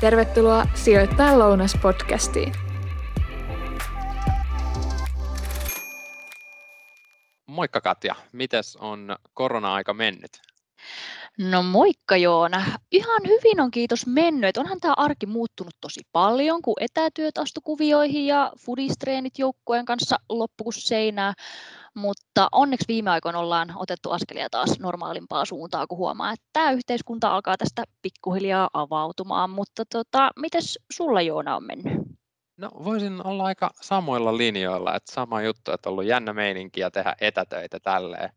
Tervetuloa Sijoittajan lounas-podcastiin. Moikka Katja, mites on korona-aika mennyt? No moikka Joona. Ihan hyvin on kiitos mennyt. Onhan tämä arki muuttunut tosi paljon, kun etätyöt astu kuvioihin ja fudistreenit joukkueen kanssa loppu kuin seinää. Mutta onneksi viime aikoina ollaan otettu askelia taas normaalimpaa suuntaa, kun huomaa, että tämä yhteiskunta alkaa tästä pikkuhiljaa avautumaan. Mutta tota, mites sulla Joona on mennyt? No voisin olla aika samoilla linjoilla, että sama juttu, että on ollut jännä meininki ja tehdä etätöitä tälleen.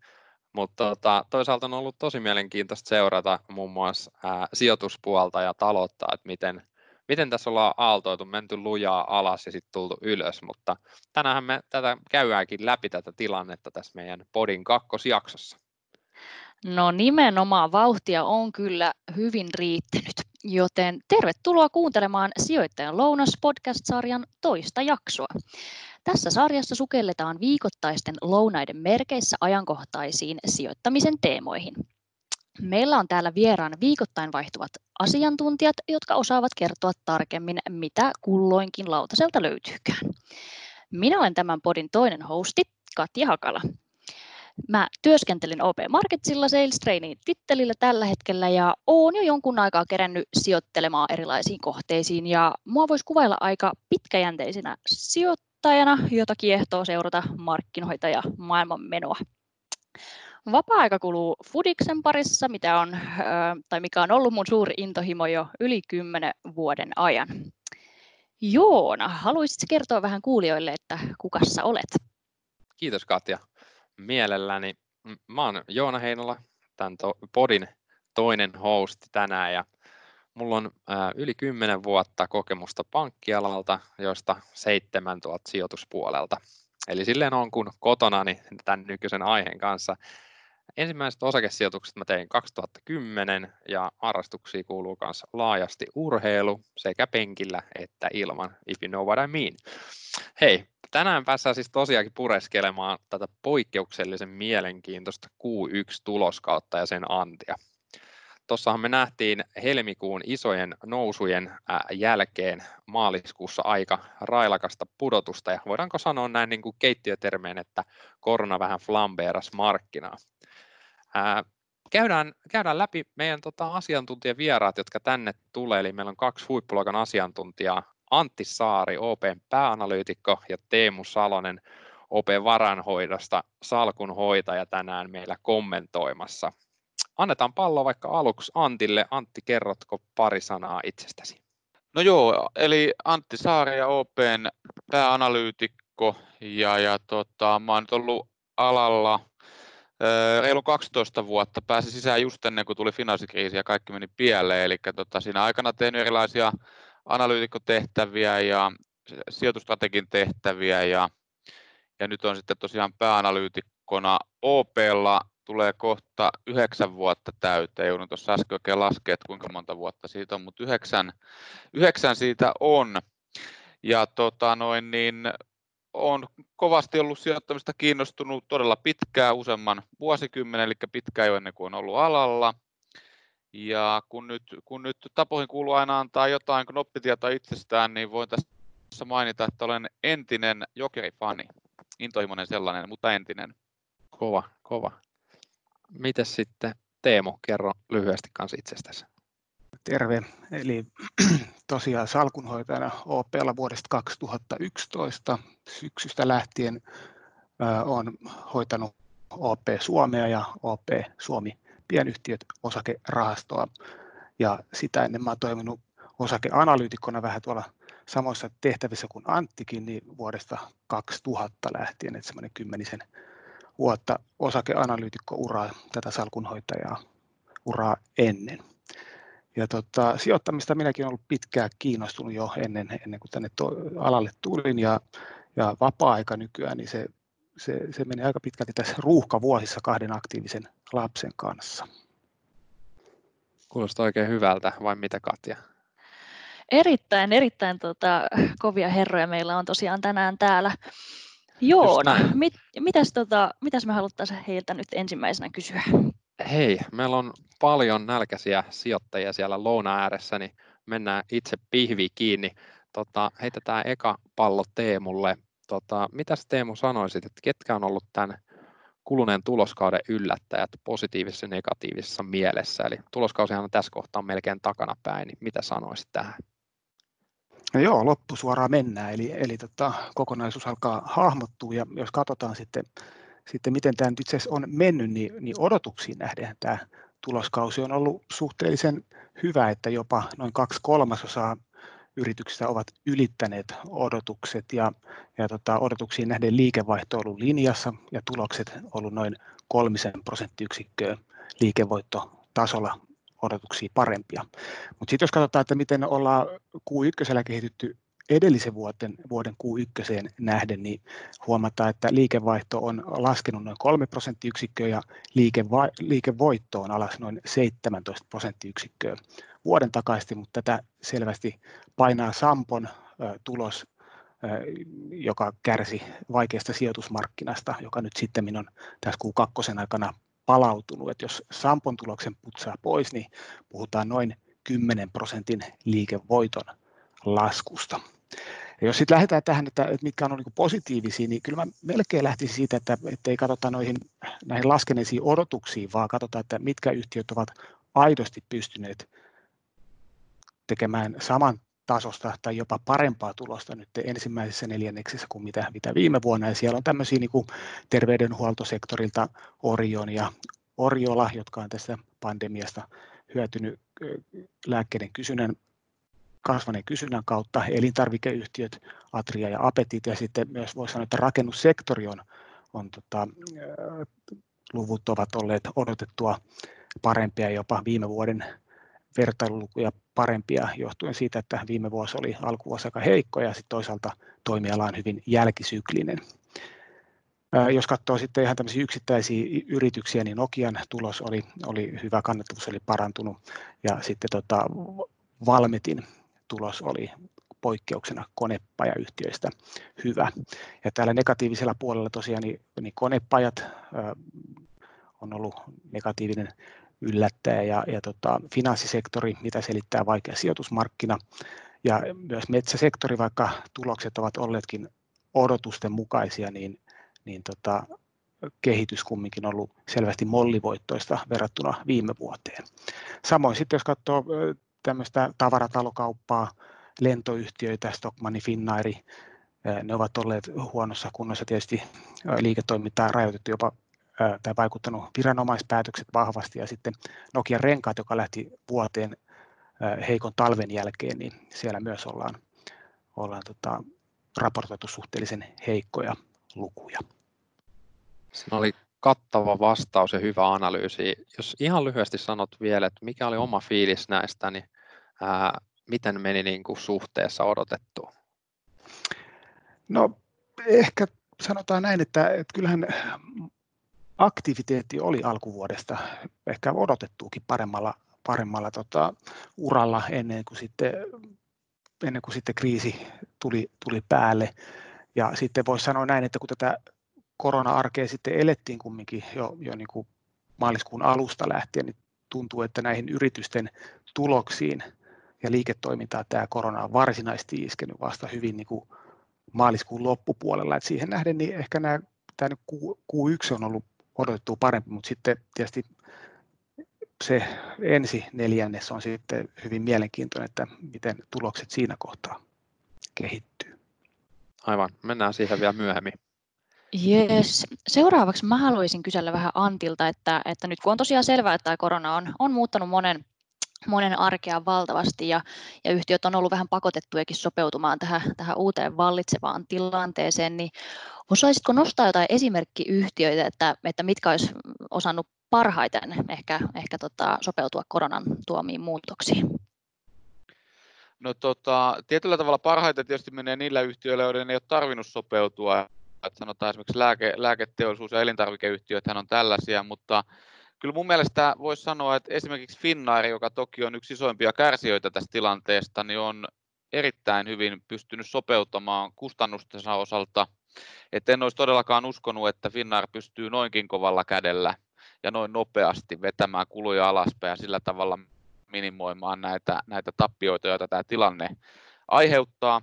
Mutta tota, toisaalta on ollut tosi mielenkiintoista seurata muun muassa ää, sijoituspuolta ja taloutta, että miten, miten tässä ollaan aaltoitu, menty lujaa alas ja sitten tultu ylös, mutta tänään me tätä käydäänkin läpi tätä tilannetta tässä meidän podin kakkosjaksossa. No nimenomaan vauhtia on kyllä hyvin riittänyt, joten tervetuloa kuuntelemaan Sijoittajan lounas podcast-sarjan toista jaksoa. Tässä sarjassa sukelletaan viikoittaisten lounaiden merkeissä ajankohtaisiin sijoittamisen teemoihin. Meillä on täällä vieraan viikoittain vaihtuvat asiantuntijat, jotka osaavat kertoa tarkemmin, mitä kulloinkin lautaselta löytyykään. Minä olen tämän podin toinen hosti, Katja Hakala. Mä työskentelin OP Marketsilla Sales Trainee tittelillä tällä hetkellä ja oon jo jonkun aikaa kerännyt sijoittelemaan erilaisiin kohteisiin ja mua voisi kuvailla aika pitkäjänteisenä sijoittajana, jota kiehtoo seurata markkinoita ja maailman menoa. Vapaa-aika kuluu Fudiksen parissa, mitä on, tai mikä on ollut mun suuri intohimo jo yli kymmenen vuoden ajan. Joona, haluaisitko kertoa vähän kuulijoille, että kuka sä olet? Kiitos Katja mielelläni. Mä oon Joona Heinola, tämän to- podin toinen host tänään ja mulla on ää, yli 10 vuotta kokemusta pankkialalta, joista seitsemän tuolta sijoituspuolelta. Eli silleen on kun kotonani tämän nykyisen aiheen kanssa. Ensimmäiset osakesijoitukset mä tein 2010 ja harrastuksia kuuluu myös laajasti urheilu sekä penkillä että ilman, if you know what I mean. Hei, tänään päässään siis tosiaankin pureskelemaan tätä poikkeuksellisen mielenkiintoista Q1-tuloskautta ja sen antia. Tuossahan me nähtiin helmikuun isojen nousujen jälkeen maaliskuussa aika railakasta pudotusta ja voidaanko sanoa näin niin kuin keittiötermeen, että korona vähän flambeeras markkinaa. Käydään, käydään läpi meidän tota, asiantuntijavieraat, jotka tänne tulee, eli meillä on kaksi huippuluokan asiantuntijaa Antti Saari, OPn pääanalyytikko ja Teemu Salonen, OP varanhoidosta salkunhoitaja tänään meillä kommentoimassa. Annetaan pallo vaikka aluksi Antille. Antti, kerrotko pari sanaa itsestäsi? No joo, eli Antti Saari ja OPn pääanalyytikko ja, ja tota, mä oon nyt ollut alalla reilu 12 vuotta, pääsin sisään just ennen kuin tuli finanssikriisi ja kaikki meni pieleen, eli tota, siinä aikana tein erilaisia analyytikkotehtäviä ja sijoitustrategin tehtäviä ja, ja nyt on sitten tosiaan pääanalyytikkona OPlla tulee kohta yhdeksän vuotta täyteen. Joudun tuossa äsken oikein laskea, että kuinka monta vuotta siitä on, mutta yhdeksän, yhdeksän siitä on. Ja tota noin, niin on kovasti ollut sijoittamista kiinnostunut todella pitkään, useamman vuosikymmenen, eli pitkään jo ennen kuin on ollut alalla. Ja kun nyt, kun nyt tapoihin kuuluu aina antaa jotain knoppitietoa itsestään, niin voin tässä mainita, että olen entinen jokerifani. Intohimoinen sellainen, mutta entinen. Kova, kova. Mites sitten Teemu, kerro lyhyesti kanssa itsestäsi. Terve. Eli tosiaan salkunhoitajana OPlla vuodesta 2011 syksystä lähtien olen hoitanut OP Suomea ja OP Suomi pienyhtiöt osakerahastoa. Ja sitä ennen mä olen toiminut osakeanalyytikkona vähän tuolla samoissa tehtävissä kuin Anttikin, niin vuodesta 2000 lähtien, että semmoinen kymmenisen vuotta osakeanalyytikko-uraa, tätä salkunhoitajaa uraa ennen. Ja tota, sijoittamista minäkin olen ollut pitkään kiinnostunut jo ennen, ennen kuin tänne to, alalle tulin ja, ja vapaa-aika nykyään, niin se se, se meni aika pitkälti tässä ruuhkavuosissa kahden aktiivisen lapsen kanssa. Kuulostaa oikein hyvältä, vai mitä Katja? Erittäin, erittäin tota, kovia herroja meillä on tosiaan tänään täällä. Joo, mit, mitäs, tota, mitäs me haluttaisiin heiltä nyt ensimmäisenä kysyä? Hei, meillä on paljon nälkäisiä sijoittajia siellä louna ääressä, niin mennään itse pihvi kiinni. Tota, heitetään eka pallo Teemulle. Tota, mitä Teemu sanoisit, että ketkä on ollut tämän kuluneen tuloskauden yllättäjät positiivisessa ja negatiivisessa mielessä? Eli tuloskausihan on tässä kohtaa melkein takanapäin, niin mitä sanoisit tähän? No joo, loppusuoraan mennään, eli, eli tota, kokonaisuus alkaa hahmottua ja jos katsotaan sitten, sitten miten tämä nyt itse asiassa on mennyt, niin, niin odotuksiin nähden tämä tuloskausi on ollut suhteellisen hyvä, että jopa noin kaksi kolmasosaa yrityksistä ovat ylittäneet odotukset ja, ja tota, odotuksiin nähden liikevaihto on ollut linjassa ja tulokset ollut noin kolmisen prosenttiyksikköä liikevoittotasolla odotuksia parempia. Mutta sitten jos katsotaan, että miten ollaan Q1 kehitytty edellisen vuoden, vuoden Q1 nähden, niin huomataan, että liikevaihto on laskenut noin 3 prosenttiyksikköä ja liikeva, liikevoitto on alas noin 17 prosenttiyksikköä vuoden takaisin, mutta tätä selvästi painaa Sampon tulos, joka kärsi vaikeasta sijoitusmarkkinasta, joka nyt sitten on tässä Q2 aikana palautunut. Että jos Sampon tuloksen putsaa pois, niin puhutaan noin 10 prosentin liikevoiton laskusta. Ja jos sitten lähdetään tähän, että, että mitkä on niin positiivisia, niin kyllä mä melkein lähtisin siitä, että, että ei katsota noihin, näihin laskeneisiin odotuksiin, vaan katsotaan, että mitkä yhtiöt ovat aidosti pystyneet tekemään saman tasosta tai jopa parempaa tulosta nyt ensimmäisessä neljänneksessä kuin mitä, mitä viime vuonna. Ja siellä on tämmöisiä niin terveydenhuoltosektorilta Orion ja Oriola, jotka on tässä pandemiasta hyötynyt lääkkeiden kysynnän kasvaneen kysynnän kautta, elintarvikeyhtiöt, Atria ja Apetit, ja sitten myös voisi sanoa, että rakennussektori on, on tota, luvut ovat olleet odotettua parempia jopa viime vuoden vertailulukuja parempia johtuen siitä, että viime vuosi oli alkuvuosi aika heikko ja sitten toisaalta toimiala on hyvin jälkisyklinen. Jos katsoo sitten ihan tämmöisiä yksittäisiä yrityksiä, niin Nokian tulos oli, oli hyvä, kannattavuus oli parantunut ja sitten tota, Valmetin tulos oli poikkeuksena konepajayhtiöistä hyvä. Ja täällä negatiivisella puolella tosiaan niin, niin konepajat on ollut negatiivinen yllättäjä ja, ja tota, finanssisektori, mitä selittää vaikea sijoitusmarkkina ja myös metsäsektori, vaikka tulokset ovat olleetkin odotusten mukaisia, niin, niin tota, kehitys kumminkin ollut selvästi mollivoittoista verrattuna viime vuoteen. Samoin sitten jos katsoo tämmöistä tavarataloukauppaa, lentoyhtiöitä, Stockmanni, Finnairi, ne ovat olleet huonossa kunnossa tietysti liiketoimintaa rajoitettu jopa tai vaikuttanut viranomaispäätökset vahvasti ja sitten Nokian renkaat, joka lähti vuoteen heikon talven jälkeen, niin siellä myös ollaan, ollaan tota, raportoitu suhteellisen heikkoja lukuja. Siinä oli kattava vastaus ja hyvä analyysi. Jos ihan lyhyesti sanot vielä, että mikä oli oma fiilis näistä, niin ää, miten meni niin kuin suhteessa odotettu? No ehkä sanotaan näin, että, että kyllähän aktiviteetti oli alkuvuodesta ehkä odotettuukin paremmalla, paremmalla tota, uralla ennen kuin sitten, ennen kuin sitten kriisi tuli, tuli päälle. Ja sitten voisi sanoa näin, että kun tätä korona-arkea sitten elettiin kumminkin jo, jo niin kuin maaliskuun alusta lähtien, niin tuntuu, että näihin yritysten tuloksiin ja liiketoimintaan tämä korona on varsinaisesti iskenyt vasta hyvin niin kuin maaliskuun loppupuolella. Et siihen nähden niin ehkä nämä, tämä Q1 on ollut odotettu parempi, mutta sitten tietysti se ensi neljännes on sitten hyvin mielenkiintoinen, että miten tulokset siinä kohtaa kehittyy. Aivan, mennään siihen vielä myöhemmin. Yes. Seuraavaksi mä haluaisin kysellä vähän Antilta, että, että nyt kun on tosiaan selvää, että tämä korona on, on muuttanut monen, monen arkea valtavasti ja, ja yhtiöt on ollut vähän pakotettujakin sopeutumaan tähän, tähän uuteen vallitsevaan tilanteeseen, niin osaisitko nostaa jotain esimerkkiyhtiöitä, että, että mitkä olisi osannut parhaiten ehkä, ehkä tota, sopeutua koronan tuomiin muutoksiin? No tota, tietyllä tavalla parhaiten tietysti menee niillä yhtiöillä, joiden ei ole tarvinnut sopeutua että sanotaan esimerkiksi lääke, lääketeollisuus ja elintarvikeyhtiöt on tällaisia, mutta kyllä mun mielestä voisi sanoa, että esimerkiksi Finnair, joka toki on yksi isoimpia kärsijöitä tästä tilanteesta, niin on erittäin hyvin pystynyt sopeuttamaan kustannustensa osalta. Et en olisi todellakaan uskonut, että Finnair pystyy noinkin kovalla kädellä ja noin nopeasti vetämään kuluja alaspäin ja sillä tavalla minimoimaan näitä, näitä tappioita, joita tämä tilanne aiheuttaa,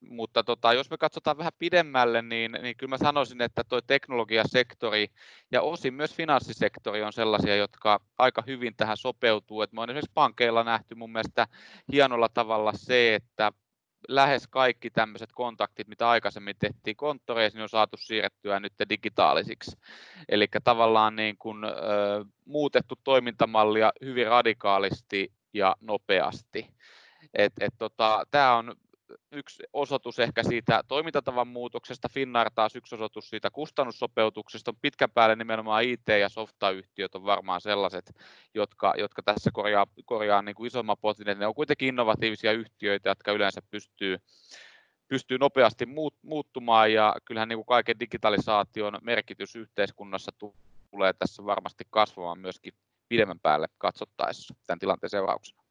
mutta tota, jos me katsotaan vähän pidemmälle, niin, niin kyllä mä sanoisin, että tuo teknologiasektori ja osin myös finanssisektori on sellaisia, jotka aika hyvin tähän sopeutuu. Et me on esimerkiksi pankeilla nähty mun mielestä hienolla tavalla se, että lähes kaikki tämmöiset kontaktit, mitä aikaisemmin tehtiin konttoreissa, niin on saatu siirrettyä nyt digitaalisiksi. Eli tavallaan niin kuin, ö, muutettu toimintamallia hyvin radikaalisti ja nopeasti. Et, et tota, Tämä on yksi osoitus ehkä siitä toimintatavan muutoksesta, Finnair taas yksi osoitus siitä kustannussopeutuksesta. Pitkän päälle nimenomaan IT- ja softayhtiöt on varmaan sellaiset, jotka, jotka tässä korjaa, korjaa niin kuin isomman potin. Ne on kuitenkin innovatiivisia yhtiöitä, jotka yleensä pystyy, pystyy nopeasti muuttumaan ja kyllähän niin kuin kaiken digitalisaation merkitys yhteiskunnassa tulee tässä varmasti kasvamaan myöskin pidemmän päälle katsottaessa tämän tilanteen seurauksena.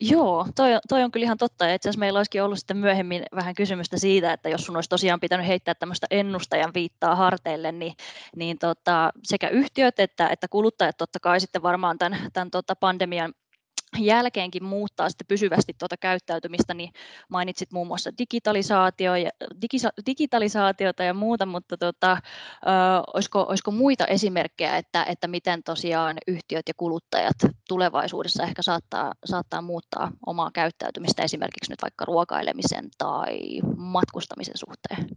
Joo, toi, toi on kyllä ihan totta. Itse asiassa meillä olisikin ollut sitten myöhemmin vähän kysymystä siitä, että jos sun olisi tosiaan pitänyt heittää tämmöistä ennustajan viittaa harteille, niin, niin tota, sekä yhtiöt että, että kuluttajat totta kai sitten varmaan tämän, tämän tota pandemian jälkeenkin muuttaa sitten pysyvästi tuota käyttäytymistä, niin mainitsit muun muassa digitalisaatio ja, digisa, digitalisaatiota ja muuta, mutta tota, ö, olisiko, olisiko muita esimerkkejä, että, että miten tosiaan yhtiöt ja kuluttajat tulevaisuudessa ehkä saattaa, saattaa muuttaa omaa käyttäytymistä esimerkiksi nyt vaikka ruokailemisen tai matkustamisen suhteen?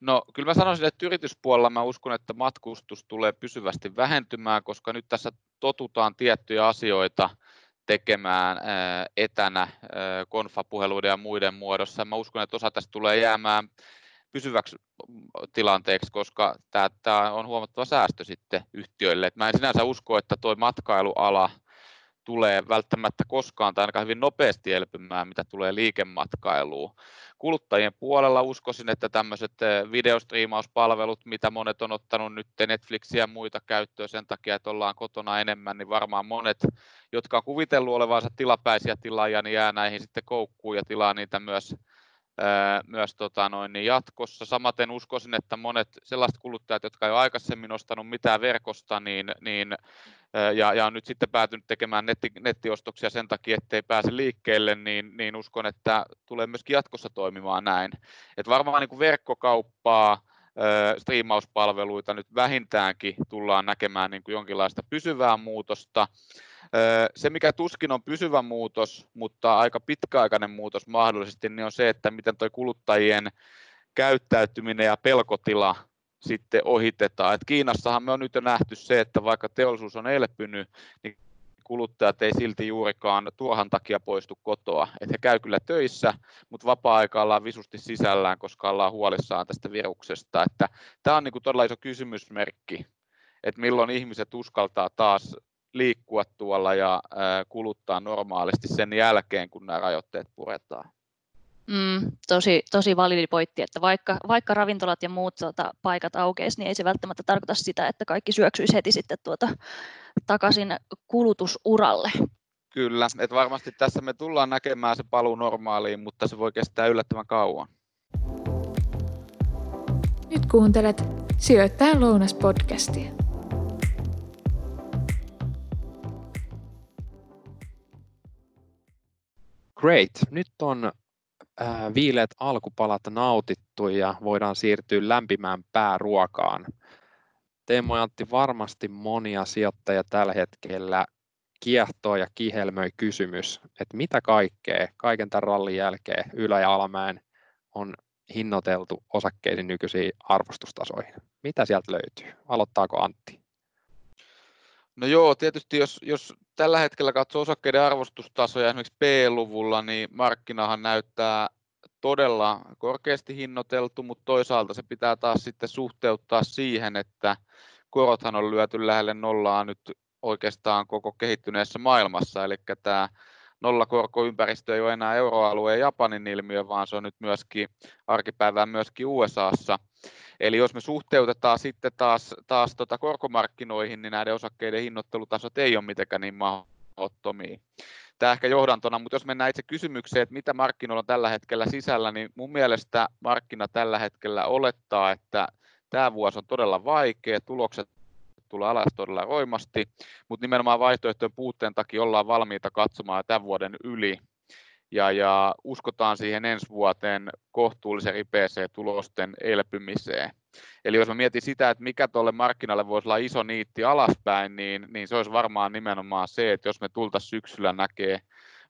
No kyllä mä sanoisin, että yrityspuolella mä uskon, että matkustus tulee pysyvästi vähentymään, koska nyt tässä totutaan tiettyjä asioita tekemään etänä konfapuheluiden ja muiden muodossa. Mä uskon, että osa tästä tulee jäämään pysyväksi tilanteeksi, koska tämä on huomattava säästö sitten yhtiöille. mä en sinänsä usko, että tuo matkailuala tulee välttämättä koskaan tai ainakaan hyvin nopeasti elpymään, mitä tulee liikematkailuun. Kuluttajien puolella uskoisin, että tämmöiset eh, videostriimauspalvelut, mitä monet on ottanut nyt Netflixiä ja muita käyttöön sen takia, että ollaan kotona enemmän, niin varmaan monet, jotka on kuvitellut olevansa tilapäisiä tilaajia, niin jää näihin sitten koukkuun ja tilaa niitä myös myös tota noin, niin jatkossa. Samaten uskoisin, että monet sellaiset kuluttajat, jotka ei ole aikaisemmin ostanut mitään verkosta, niin, niin, ja, ja on nyt sitten päätynyt tekemään netti, nettiostoksia sen takia, ettei pääse liikkeelle, niin, niin uskon, että tulee myöskin jatkossa toimimaan näin. Et varmaan niin kuin verkkokauppaa, striimauspalveluita nyt vähintäänkin tullaan näkemään niin kuin jonkinlaista pysyvää muutosta. Se, mikä tuskin on pysyvä muutos, mutta aika pitkäaikainen muutos mahdollisesti, niin on se, että miten tuo kuluttajien käyttäytyminen ja pelkotila sitten ohitetaan. Et Kiinassahan me on nyt jo nähty se, että vaikka teollisuus on elpynyt, niin kuluttajat ei silti juurikaan tuohan takia poistu kotoa. Et he käy kyllä töissä, mutta vapaa-aika ollaan visusti sisällään, koska ollaan huolissaan tästä viruksesta. Että tämä on niinku todella iso kysymysmerkki, että milloin ihmiset uskaltaa taas liikkua tuolla ja kuluttaa normaalisti sen jälkeen, kun nämä rajoitteet puretaan. Mm, tosi, tosi validi pointti, että vaikka, vaikka ravintolat ja muut tuota, paikat aukeisi, niin ei se välttämättä tarkoita sitä, että kaikki syöksyisi heti sitten tuota, takaisin kulutusuralle. Kyllä, että varmasti tässä me tullaan näkemään se paluu normaaliin, mutta se voi kestää yllättävän kauan. Nyt kuuntelet Sijoittajan lounas-podcastia. Great. Nyt on äh, viileät alkupalat nautittu ja voidaan siirtyä lämpimään pääruokaan. Teemo ja Antti, varmasti monia sijoittajia tällä hetkellä kiehtoo ja kihelmöi kysymys, että mitä kaikkea kaiken tämän rallin jälkeen ylä- ja alamäen on hinnoiteltu osakkeisiin nykyisiin arvostustasoihin. Mitä sieltä löytyy? Aloittaako Antti? No joo, tietysti jos, jos tällä hetkellä katsoo osakkeiden arvostustasoja esimerkiksi P-luvulla, niin markkinahan näyttää todella korkeasti hinnoiteltu, mutta toisaalta se pitää taas sitten suhteuttaa siihen, että korothan on lyöty lähelle nollaa nyt oikeastaan koko kehittyneessä maailmassa, eli tämä nollakorkoympäristö ei ole enää euroalueen ja Japanin ilmiö, vaan se on nyt myöskin arkipäivään myöskin USAssa. Eli jos me suhteutetaan sitten taas, taas tota korkomarkkinoihin, niin näiden osakkeiden hinnoittelutasot ei ole mitenkään niin mahdottomia. Tämä ehkä johdantona, mutta jos mennään itse kysymykseen, että mitä markkinoilla on tällä hetkellä sisällä, niin mun mielestä markkina tällä hetkellä olettaa, että tämä vuosi on todella vaikea, tulokset tulee alas todella roimasti, mutta nimenomaan vaihtoehtojen puutteen takia ollaan valmiita katsomaan tämän vuoden yli ja, ja uskotaan siihen ensi vuoteen kohtuullisen ripeeseen tulosten elpymiseen. Eli jos mä mietin sitä, että mikä tuolle markkinalle voisi olla iso niitti alaspäin, niin, niin se olisi varmaan nimenomaan se, että jos me tultaisiin syksyllä näkee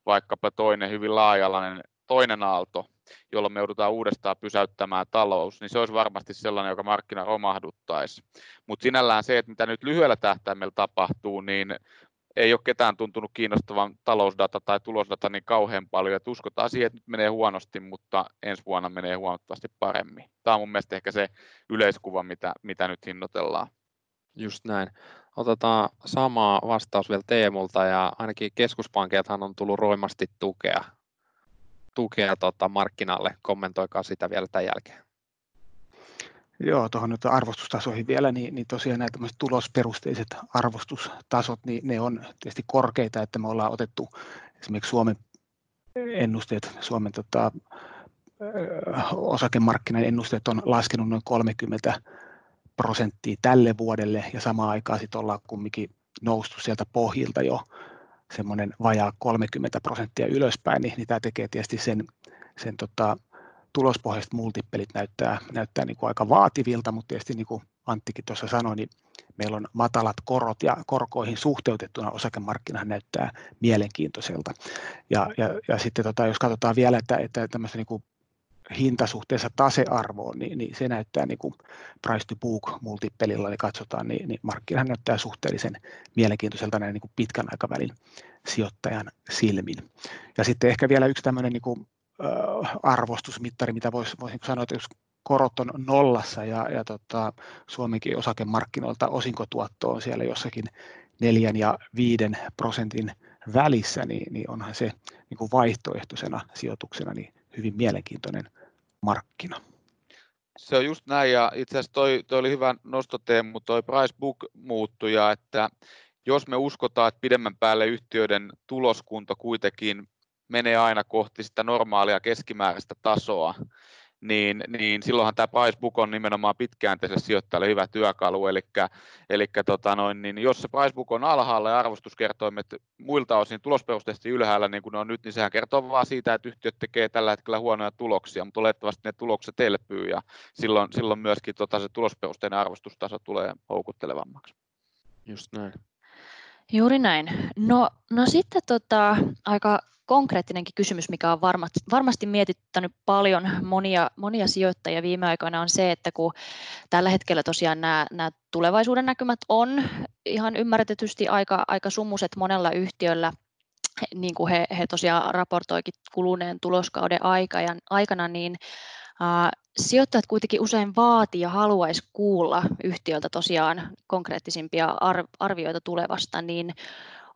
vaikkapa toinen hyvin laajalainen toinen aalto, jolloin me joudutaan uudestaan pysäyttämään talous, niin se olisi varmasti sellainen, joka markkina romahduttaisi. Mutta sinällään se, että mitä nyt lyhyellä tähtäimellä tapahtuu, niin ei ole ketään tuntunut kiinnostavan talousdata tai tulosdata niin kauhean paljon, että uskotaan siihen, että nyt menee huonosti, mutta ensi vuonna menee huomattavasti paremmin. Tämä on mun mielestä ehkä se yleiskuva, mitä, mitä nyt hinnoitellaan. Just näin. Otetaan sama vastaus vielä Teemulta ja ainakin keskuspankiltahan on tullut roimasti tukea, tukea tota markkinalle. Kommentoikaa sitä vielä tämän jälkeen. Joo, tuohon nyt arvostustasoihin vielä, niin, niin tosiaan nämä tulosperusteiset arvostustasot, niin ne on tietysti korkeita, että me ollaan otettu esimerkiksi Suomen ennusteet, Suomen tota, osakemarkkinan ennusteet on laskenut noin 30 prosenttia tälle vuodelle ja samaan aikaan sitten ollaan kumminkin noustu sieltä pohjilta jo semmoinen vajaa 30 prosenttia ylöspäin, niin, niin tämä tekee tietysti sen, sen tota, tulospohjaiset multippelit näyttää, näyttää niin kuin aika vaativilta, mutta tietysti niin kuin Anttikin tuossa sanoi, niin meillä on matalat korot ja korkoihin suhteutettuna osakemarkkina näyttää mielenkiintoiselta. Ja, ja, ja sitten tota, jos katsotaan vielä, että, että tämmöistä niin kuin hintasuhteessa tasearvoon, niin, niin se näyttää niin kuin price to book multippelilla, niin katsotaan, niin, niin markkina näyttää suhteellisen mielenkiintoiselta näin niin kuin pitkän aikavälin sijoittajan silmin. Ja sitten ehkä vielä yksi tämmöinen niin kuin arvostusmittari, mitä voisi vois niinku sanoa, että jos korot on nollassa ja, ja tota, Suomenkin osakemarkkinoilta osinkotuotto on siellä jossakin neljän ja viiden prosentin välissä, niin, niin onhan se niin kuin vaihtoehtoisena sijoituksena niin hyvin mielenkiintoinen markkina. Se on just näin ja itse asiassa toi, toi oli hyvä nosto Teemu, toi price book muuttuja, että jos me uskotaan, että pidemmän päälle yhtiöiden tuloskunto kuitenkin menee aina kohti sitä normaalia keskimääräistä tasoa, niin, niin silloinhan tämä price book on nimenomaan pitkäänteiselle sijoittajalle hyvä työkalu, eli, eli tota noin, niin jos se price book on alhaalla ja arvostuskertoimet muilta osin tulosperusteisesti ylhäällä, niin kuin ne on nyt, niin sehän kertoo vaan siitä, että yhtiöt tekee tällä hetkellä huonoja tuloksia, mutta olettavasti ne tulokset elpyy ja silloin, silloin myöskin tota, se tulosperusteinen arvostustaso tulee houkuttelevammaksi. Just näin. Juuri näin. No, no sitten tota, aika konkreettinenkin kysymys, mikä on varmasti, varmasti mietittänyt paljon monia, monia sijoittajia viime aikoina, on se, että kun tällä hetkellä tosiaan nämä, nämä tulevaisuuden näkymät on ihan ymmärretysti aika, aika sumuset monella yhtiöllä, niin kuin he, he tosiaan raportoikin kuluneen tuloskauden aikana, niin sijoittajat kuitenkin usein vaatii ja haluaisi kuulla yhtiöltä tosiaan konkreettisimpia arvioita tulevasta, niin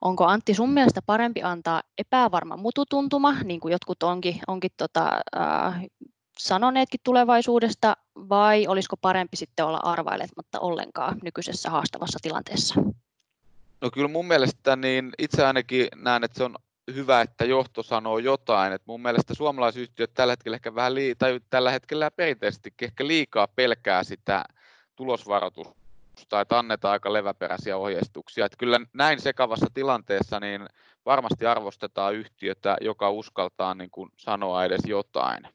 onko Antti sun mielestä parempi antaa epävarma mututuntuma, niin kuin jotkut onkin, onkin tota, äh, sanoneetkin tulevaisuudesta, vai olisiko parempi sitten olla arvailematta ollenkaan nykyisessä haastavassa tilanteessa? No kyllä mun mielestä niin itse ainakin näen, että se on hyvä, että johto sanoo jotain. Et mun mielestä suomalaisyhtiöt tällä hetkellä ehkä vähän lii- tai tällä hetkellä perinteisesti ehkä liikaa pelkää sitä tulosvaroitusta tai että annetaan aika leväperäisiä ohjeistuksia. Että kyllä näin sekavassa tilanteessa niin varmasti arvostetaan yhtiötä, joka uskaltaa niin kuin sanoa edes jotain.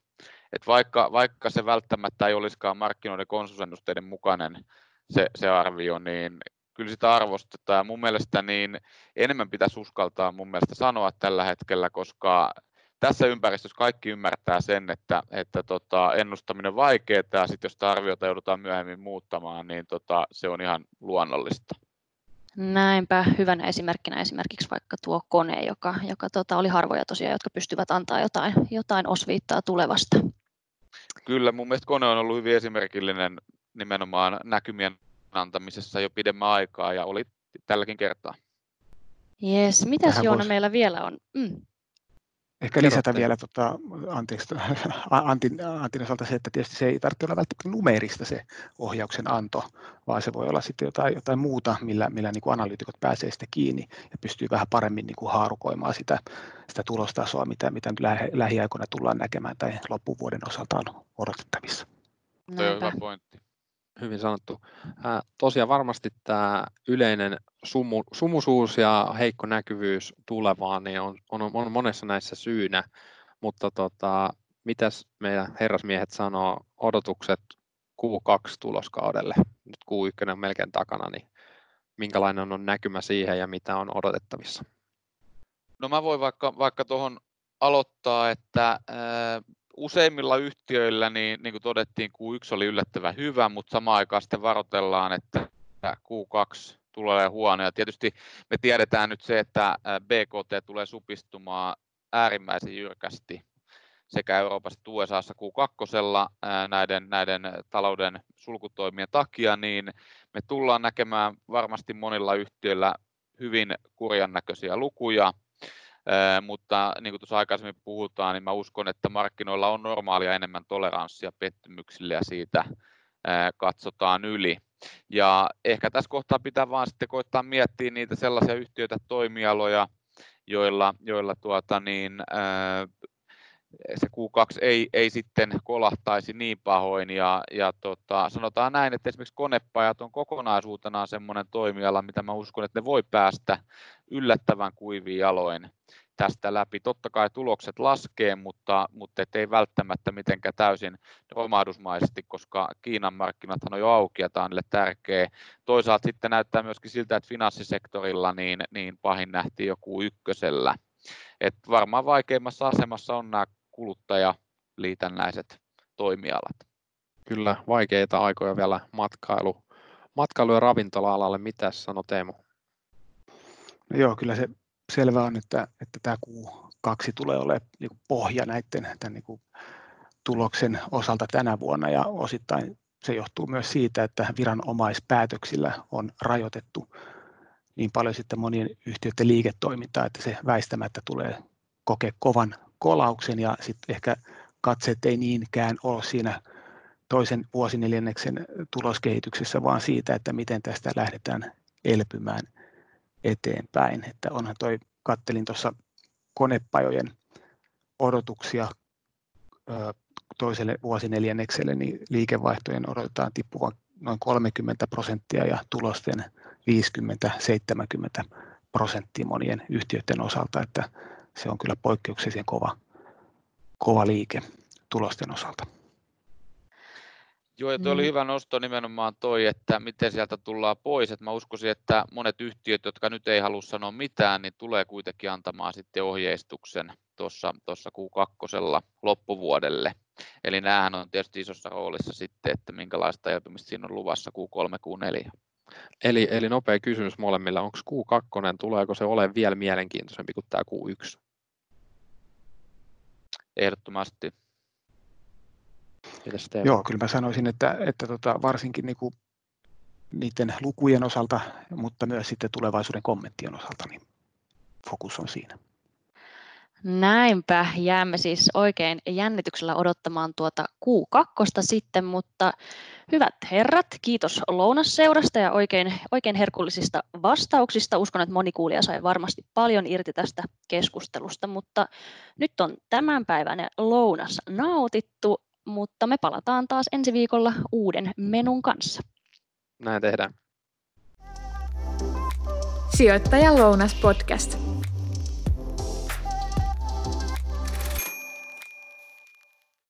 Et vaikka, vaikka se välttämättä ei olisikaan markkinoiden konsensusennusteiden mukainen se, se arvio, niin kyllä sitä arvostetaan. Ja mun mielestä niin enemmän pitäisi uskaltaa mun mielestä sanoa tällä hetkellä, koska tässä ympäristössä kaikki ymmärtää sen, että, että tota, ennustaminen on vaikeaa ja sitten jos sitä arviota joudutaan myöhemmin muuttamaan, niin tota, se on ihan luonnollista. Näinpä hyvänä esimerkkinä esimerkiksi vaikka tuo kone, joka, joka tota, oli harvoja tosiaan, jotka pystyvät antaa jotain, jotain osviittaa tulevasta. Kyllä, mun mielestä kone on ollut hyvin esimerkillinen nimenomaan näkymien antamisessa jo pidemmän aikaa ja oli tälläkin kertaa. Jes, mitäs Joona vois... meillä vielä on? Mm. Ehkä lisätä vielä, tota, anteeksi, Antin, Antin osalta se, että tietysti se ei tarvitse olla välttämättä numerista se ohjauksen anto, vaan se voi olla sitten jotain, jotain muuta, millä, millä niin kuin analyytikot pääsee sitten kiinni ja pystyy vähän paremmin niin kuin haarukoimaan sitä, sitä tulostasoa, mitä, mitä lähi, lähiaikoina tullaan näkemään tai loppuvuoden osalta on odotettavissa. Tuo on hyvä pointti. Hyvin sanottu. Ää, tosiaan varmasti tämä yleinen sumu, sumusuus ja heikko näkyvyys tulevaan niin on, on, on monessa näissä syynä, mutta tota, mitäs meidän herrasmiehet sanoo odotukset Q2-tuloskaudelle? Nyt Q1 on melkein takana, niin minkälainen on näkymä siihen ja mitä on odotettavissa? No mä voin vaikka, vaikka tuohon aloittaa, että useimmilla yhtiöillä, niin, niin kuin todettiin, Q1 oli yllättävän hyvä, mutta samaan aikaan sitten varoitellaan, että Q2 tulee huono. Ja tietysti me tiedetään nyt se, että BKT tulee supistumaan äärimmäisen jyrkästi sekä Euroopassa että USAssa Q2 näiden, näiden talouden sulkutoimien takia, niin me tullaan näkemään varmasti monilla yhtiöillä hyvin kurjan näköisiä lukuja, mutta niin kuin tuossa aikaisemmin puhutaan, niin mä uskon, että markkinoilla on normaalia enemmän toleranssia pettymyksille ja siitä katsotaan yli. Ja ehkä tässä kohtaa pitää vaan sitten koittaa miettiä niitä sellaisia yhtiöitä, toimialoja, joilla, joilla tuota niin, se Q2 ei, ei sitten kolahtaisi niin pahoin. Ja, ja tota, sanotaan näin, että esimerkiksi konepajat on kokonaisuutena semmoinen toimiala, mitä mä uskon, että ne voi päästä yllättävän kuiviin jaloin tästä läpi. Totta kai tulokset laskee, mutta, mutta ei välttämättä mitenkään täysin romahdusmaisesti, koska Kiinan markkinat on jo auki ja tämä on tärkeä. Toisaalta sitten näyttää myöskin siltä, että finanssisektorilla niin, niin pahin nähtiin joku ykkösellä. Et varmaan vaikeimmassa asemassa on nämä kuluttajaliitännäiset toimialat. Kyllä, vaikeita aikoja vielä matkailu, matkailu- ja ravintola-alalle. Mitä sanoo Teemu? No joo, kyllä se selvä on, että, että tämä Q2 tulee olemaan niin pohja näiden tämän niin kuin tuloksen osalta tänä vuonna ja osittain se johtuu myös siitä, että viranomaispäätöksillä on rajoitettu niin paljon sitten monien yhtiöiden liiketoimintaa, että se väistämättä tulee kokea kovan kolauksen ja sitten ehkä katseet ei niinkään ole siinä toisen vuosineljänneksen tuloskehityksessä, vaan siitä, että miten tästä lähdetään elpymään eteenpäin. Että onhan toi, kattelin tuossa konepajojen odotuksia toiselle vuosineljännekselle, niin liikevaihtojen odotetaan tippuvan noin 30 prosenttia ja tulosten 50-70 prosenttia monien yhtiöiden osalta, että se on kyllä poikkeuksellisen kova, kova liike tulosten osalta. Joo, ja tuo oli mm. hyvä nosto nimenomaan toi, että miten sieltä tullaan pois. Et mä uskoisin, että monet yhtiöt, jotka nyt ei halua sanoa mitään, niin tulee kuitenkin antamaan sitten ohjeistuksen tuossa Q2 loppuvuodelle. Eli näähän on tietysti isossa roolissa sitten, että minkälaista elpymistä siinä on luvassa Q3, Q4. Eli, eli nopea kysymys molemmilla, onko Q2, tuleeko se olemaan vielä mielenkiintoisempi kuin tämä Q1? Ehdottomasti. Joo, kyllä mä sanoisin, että, että tota, varsinkin niin kuin niiden lukujen osalta, mutta myös sitten tulevaisuuden kommenttien osalta, niin fokus on siinä. Näinpä, jäämme siis oikein jännityksellä odottamaan tuota Q2 sitten, mutta hyvät herrat, kiitos lounasseurasta ja oikein, oikein herkullisista vastauksista. Uskon, että moni kuulija sai varmasti paljon irti tästä keskustelusta, mutta nyt on tämänpäiväinen lounas nautittu, mutta me palataan taas ensi viikolla uuden menun kanssa. Näin tehdään. Sijoittajan lounas podcast.